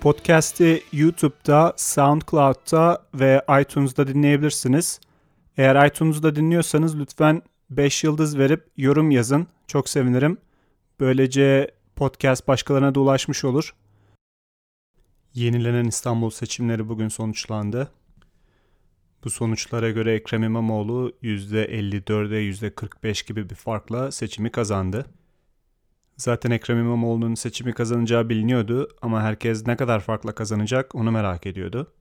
podcast'i YouTube'da, SoundCloud'da ve iTunes'da dinleyebilirsiniz. Eğer iTunes'da dinliyorsanız lütfen 5 yıldız verip yorum yazın. Çok sevinirim. Böylece podcast başkalarına da ulaşmış olur. Yenilenen İstanbul seçimleri bugün sonuçlandı. Bu sonuçlara göre Ekrem İmamoğlu %54'e %45 gibi bir farkla seçimi kazandı. Zaten Ekrem İmamoğlu'nun seçimi kazanacağı biliniyordu ama herkes ne kadar farkla kazanacak onu merak ediyordu.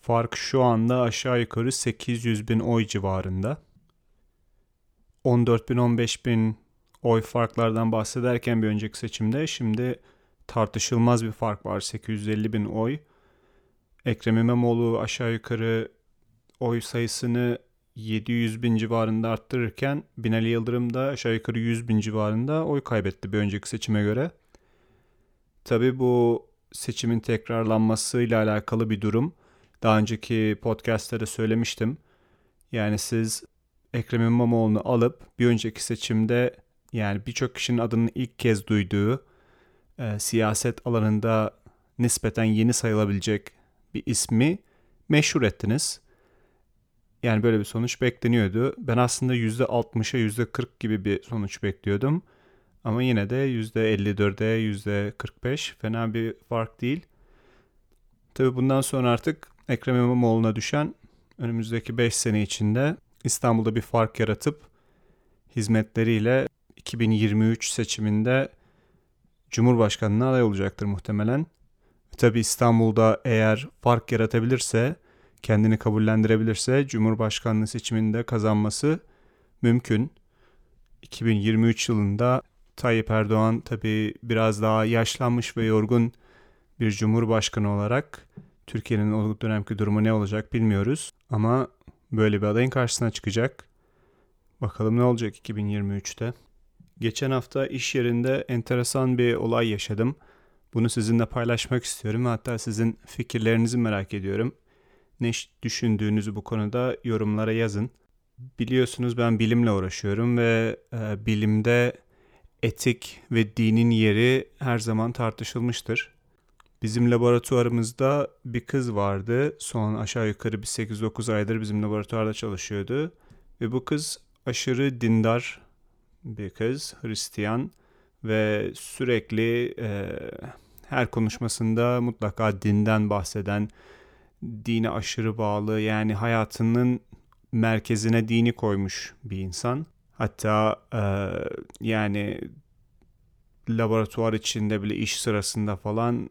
Fark şu anda aşağı yukarı 800 bin oy civarında. 14 bin 15 bin oy farklardan bahsederken bir önceki seçimde şimdi tartışılmaz bir fark var 850 bin oy. Ekrem İmamoğlu aşağı yukarı oy sayısını 700 bin civarında arttırırken Binali Yıldırım da aşağı yukarı 100 bin civarında oy kaybetti bir önceki seçime göre. Tabi bu seçimin tekrarlanmasıyla alakalı bir durum. Daha önceki podcastlerde söylemiştim. Yani siz Ekrem İmamoğlu'nu alıp bir önceki seçimde yani birçok kişinin adını ilk kez duyduğu e, siyaset alanında nispeten yeni sayılabilecek bir ismi meşhur ettiniz. Yani böyle bir sonuç bekleniyordu. Ben aslında %60'a %40 gibi bir sonuç bekliyordum. Ama yine de %54'e %45 fena bir fark değil. Tabi bundan sonra artık Ekrem İmamoğlu'na düşen önümüzdeki 5 sene içinde İstanbul'da bir fark yaratıp hizmetleriyle 2023 seçiminde Cumhurbaşkanı'na aday olacaktır muhtemelen. Tabi İstanbul'da eğer fark yaratabilirse kendini kabullendirebilirse Cumhurbaşkanlığı seçiminde kazanması mümkün. 2023 yılında Tayyip Erdoğan tabi biraz daha yaşlanmış ve yorgun bir cumhurbaşkanı olarak Türkiye'nin o dönemki durumu ne olacak bilmiyoruz. Ama böyle bir adayın karşısına çıkacak. Bakalım ne olacak 2023'te. Geçen hafta iş yerinde enteresan bir olay yaşadım. Bunu sizinle paylaşmak istiyorum. Hatta sizin fikirlerinizi merak ediyorum ne düşündüğünüzü bu konuda yorumlara yazın. Biliyorsunuz ben bilimle uğraşıyorum ve e, bilimde etik ve dinin yeri her zaman tartışılmıştır. Bizim laboratuvarımızda bir kız vardı. Son aşağı yukarı bir 8-9 aydır bizim laboratuvarda çalışıyordu. Ve bu kız aşırı dindar bir kız, Hristiyan ve sürekli e, her konuşmasında mutlaka dinden bahseden, dine aşırı bağlı yani hayatının merkezine dini koymuş bir insan. Hatta e, yani laboratuvar içinde bile iş sırasında falan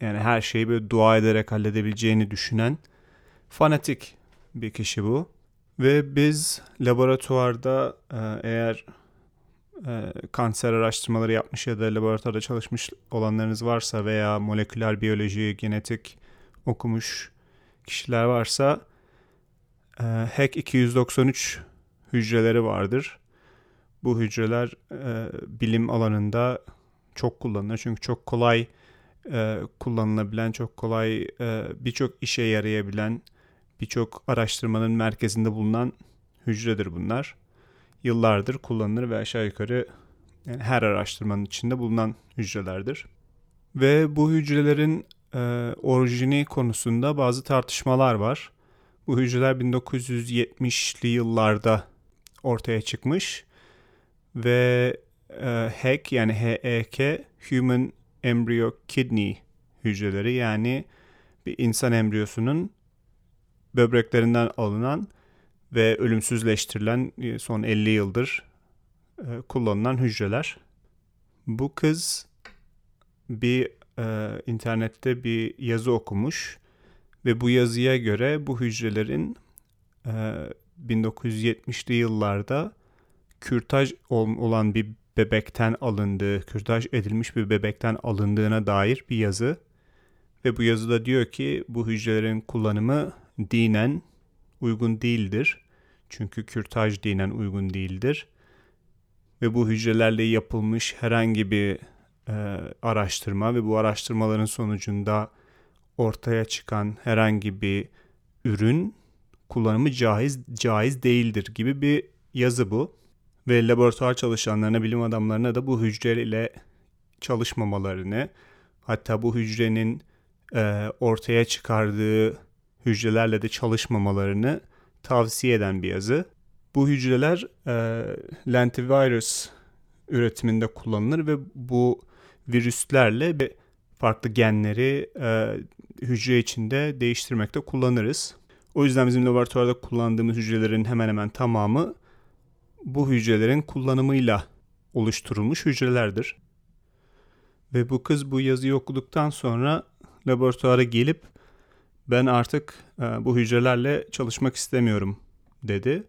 yani her şeyi böyle dua ederek halledebileceğini düşünen fanatik bir kişi bu. Ve biz laboratuvarda e, eğer e, kanser araştırmaları yapmış ya da laboratuvarda çalışmış olanlarınız varsa veya moleküler biyoloji, genetik okumuş kişiler varsa e, HEC 293 hücreleri vardır. Bu hücreler e, bilim alanında çok kullanılır. Çünkü çok kolay e, kullanılabilen, çok kolay e, birçok işe yarayabilen, birçok araştırmanın merkezinde bulunan hücredir bunlar. Yıllardır kullanılır ve aşağı yukarı yani her araştırmanın içinde bulunan hücrelerdir. Ve bu hücrelerin e, orijini konusunda bazı tartışmalar var. Bu hücreler 1970'li yıllarda ortaya çıkmış ve e, HEK yani HEK Human Embryo Kidney hücreleri yani bir insan embriyosunun böbreklerinden alınan ve ölümsüzleştirilen e, son 50 yıldır e, kullanılan hücreler. Bu kız bir e, internette bir yazı okumuş ve bu yazıya göre bu hücrelerin e, 1970'li yıllarda kürtaj olan bir bebekten alındığı, kürtaj edilmiş bir bebekten alındığına dair bir yazı. Ve bu yazıda diyor ki bu hücrelerin kullanımı dinen uygun değildir. Çünkü kürtaj dinen uygun değildir. Ve bu hücrelerle yapılmış herhangi bir e, araştırma ve bu araştırmaların sonucunda ortaya çıkan herhangi bir ürün kullanımı caiz caiz değildir gibi bir yazı bu. Ve laboratuvar çalışanlarına, bilim adamlarına da bu hücre ile çalışmamalarını, Hatta bu hücrenin e, ortaya çıkardığı hücrelerle de çalışmamalarını tavsiye eden bir yazı. Bu hücreler e, lentivirus üretiminde kullanılır ve bu virüslerle farklı genleri e, hücre içinde değiştirmekte kullanırız. O yüzden bizim laboratuvarda kullandığımız hücrelerin hemen hemen tamamı bu hücrelerin kullanımıyla oluşturulmuş hücrelerdir. Ve bu kız bu yazıyı okuduktan sonra laboratuvara gelip ben artık e, bu hücrelerle çalışmak istemiyorum dedi.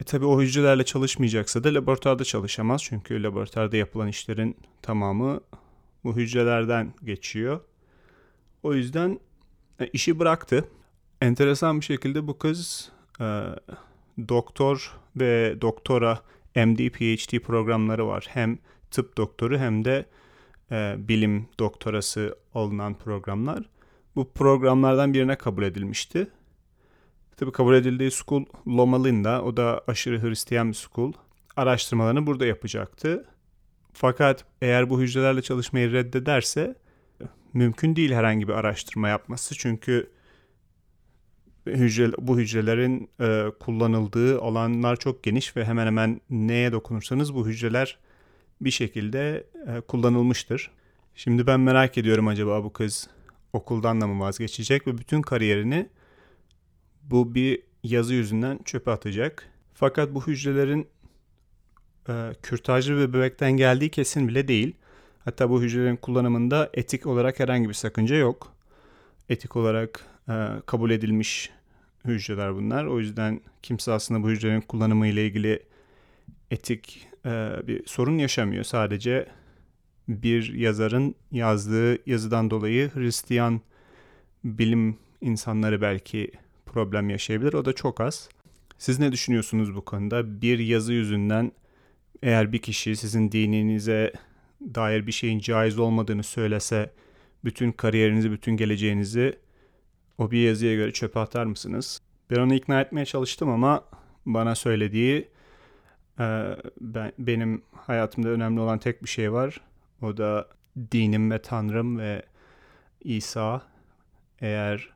E tabi o hücrelerle çalışmayacaksa da laboratuvarda çalışamaz. Çünkü laboratuvarda yapılan işlerin tamamı bu hücrelerden geçiyor. O yüzden e, işi bıraktı. Enteresan bir şekilde bu kız e, doktor ve doktora MD, PhD programları var. Hem tıp doktoru hem de e, bilim doktorası alınan programlar. Bu programlardan birine kabul edilmişti. Tabi kabul edildiği school Loma Linda. O da aşırı Hristiyan bir school. Araştırmalarını burada yapacaktı. Fakat eğer bu hücrelerle çalışmayı reddederse mümkün değil herhangi bir araştırma yapması. Çünkü hücre, bu hücrelerin e, kullanıldığı alanlar çok geniş ve hemen hemen neye dokunursanız bu hücreler bir şekilde e, kullanılmıştır. Şimdi ben merak ediyorum acaba bu kız okuldan da mı vazgeçecek ve bütün kariyerini bu bir yazı yüzünden çöpe atacak. Fakat bu hücrelerin e, kürtajlı bir bebekten geldiği kesin bile değil. Hatta bu hücrelerin kullanımında etik olarak herhangi bir sakınca yok. Etik olarak e, kabul edilmiş hücreler bunlar. O yüzden kimse aslında bu hücrelerin kullanımı ile ilgili etik e, bir sorun yaşamıyor. Sadece bir yazarın yazdığı yazıdan dolayı Hristiyan bilim insanları belki problem yaşayabilir. O da çok az. Siz ne düşünüyorsunuz bu konuda? Bir yazı yüzünden eğer bir kişi sizin dininize dair bir şeyin caiz olmadığını söylese bütün kariyerinizi, bütün geleceğinizi o bir yazıya göre çöpe atar mısınız? Ben onu ikna etmeye çalıştım ama bana söylediği e, ben, benim hayatımda önemli olan tek bir şey var. O da dinim ve Tanrım ve İsa. Eğer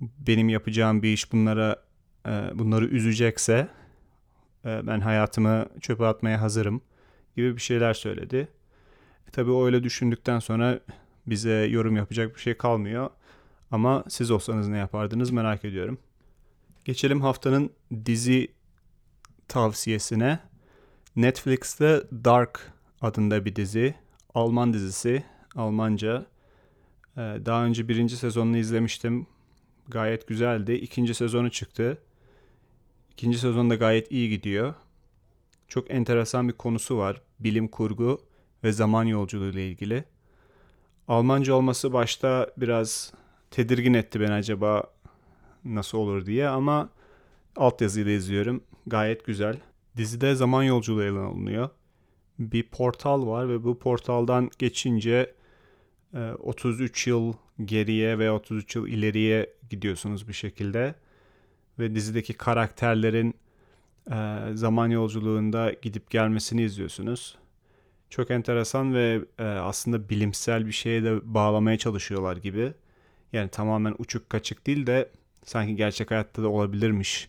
benim yapacağım bir iş bunlara e, bunları üzecekse e, ben hayatımı çöpe atmaya hazırım gibi bir şeyler söyledi. E, tabii o öyle düşündükten sonra bize yorum yapacak bir şey kalmıyor. Ama siz olsanız ne yapardınız merak ediyorum. Geçelim haftanın dizi tavsiyesine. Netflix'te Dark adında bir dizi. Alman dizisi. Almanca. Ee, daha önce birinci sezonunu izlemiştim. Gayet güzeldi. İkinci sezonu çıktı. İkinci sezonda gayet iyi gidiyor. Çok enteresan bir konusu var. Bilim kurgu ve zaman yolculuğu ile ilgili. Almanca olması başta biraz tedirgin etti beni acaba nasıl olur diye ama altyazıyla izliyorum. Gayet güzel. Dizide zaman yolculuğu ele alınıyor. Bir portal var ve bu portaldan geçince 33 e, yıl geriye ve 33 yıl ileriye gidiyorsunuz bir şekilde. Ve dizideki karakterlerin e, zaman yolculuğunda gidip gelmesini izliyorsunuz. Çok enteresan ve e, aslında bilimsel bir şeye de bağlamaya çalışıyorlar gibi. Yani tamamen uçuk kaçık değil de sanki gerçek hayatta da olabilirmiş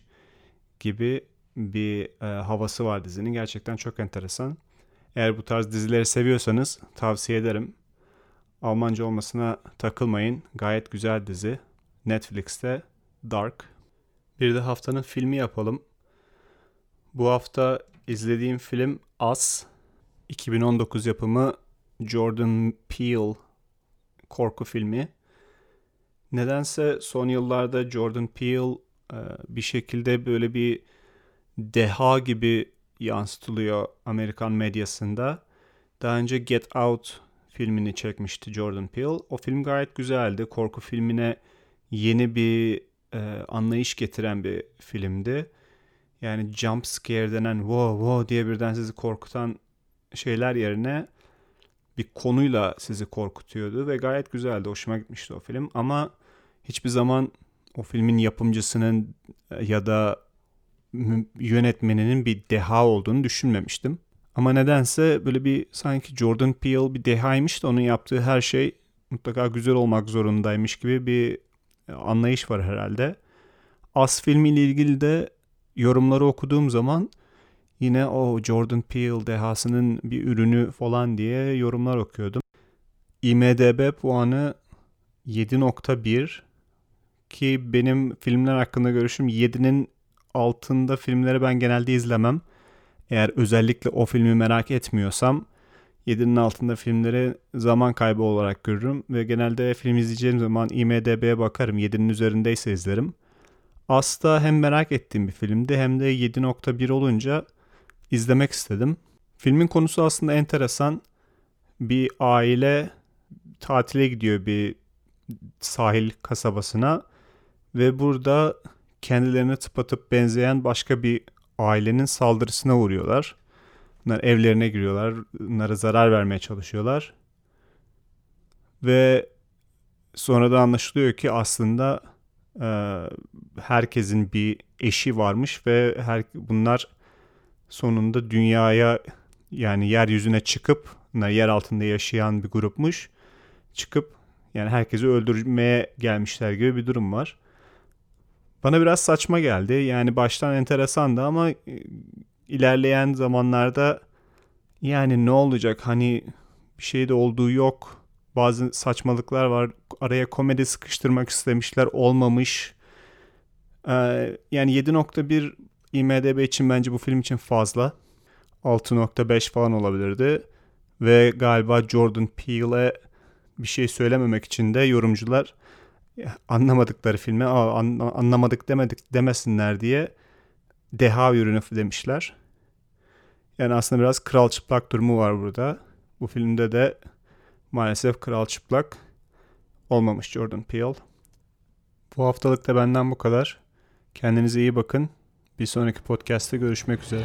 gibi bir e, havası var dizinin. Gerçekten çok enteresan. Eğer bu tarz dizileri seviyorsanız tavsiye ederim. Almanca olmasına takılmayın. Gayet güzel dizi. Netflix'te Dark. Bir de haftanın filmi yapalım. Bu hafta izlediğim film Us. 2019 yapımı Jordan Peele korku filmi. Nedense son yıllarda Jordan Peele e, bir şekilde böyle bir deha gibi yansıtılıyor Amerikan medyasında. Daha önce Get Out filmini çekmişti Jordan Peele. O film gayet güzeldi. Korku filmine yeni bir e, anlayış getiren bir filmdi. Yani jump scare denen wow wow diye birden sizi korkutan şeyler yerine bir konuyla sizi korkutuyordu ve gayet güzeldi. Hoşuma gitmişti o film ama hiçbir zaman o filmin yapımcısının e, ya da yönetmeninin bir deha olduğunu düşünmemiştim. Ama nedense böyle bir sanki Jordan Peele bir dehaymış da onun yaptığı her şey mutlaka güzel olmak zorundaymış gibi bir anlayış var herhalde. As filmiyle ilgili de yorumları okuduğum zaman yine o Jordan Peele dehasının bir ürünü falan diye yorumlar okuyordum. IMDB puanı 7.1 ki benim filmler hakkında görüşüm 7'nin altında filmleri ben genelde izlemem. Eğer özellikle o filmi merak etmiyorsam 7'nin altında filmleri zaman kaybı olarak görürüm ve genelde film izleyeceğim zaman IMDB'ye bakarım. 7'nin üzerindeyse izlerim. Asla hem merak ettiğim bir filmdi hem de 7.1 olunca izlemek istedim. Filmin konusu aslında enteresan. Bir aile tatile gidiyor bir sahil kasabasına ve burada kendilerine tıpatıp benzeyen başka bir ailenin saldırısına uğruyorlar. Bunlar evlerine giriyorlar, bunlara zarar vermeye çalışıyorlar. Ve sonra da anlaşılıyor ki aslında e, herkesin bir eşi varmış ve her bunlar sonunda dünyaya yani yeryüzüne çıkıp yer altında yaşayan bir grupmuş. Çıkıp yani herkesi öldürmeye gelmişler gibi bir durum var. Bana biraz saçma geldi. Yani baştan enteresandı ama e, ilerleyen zamanlarda yani ne olacak hani bir şey de olduğu yok. Bazı saçmalıklar var. Araya komedi sıkıştırmak istemişler olmamış. Ee, yani 7.1 IMDB için bence bu film için fazla. 6.5 falan olabilirdi. Ve galiba Jordan Peele'e bir şey söylememek için de yorumcular anlamadıkları filme anlamadık demedik demesinler diye deha ürünü demişler. Yani aslında biraz kral çıplak durumu var burada. Bu filmde de maalesef kral çıplak olmamış Jordan Peele. Bu haftalık da benden bu kadar. Kendinize iyi bakın. Bir sonraki podcast'te görüşmek üzere.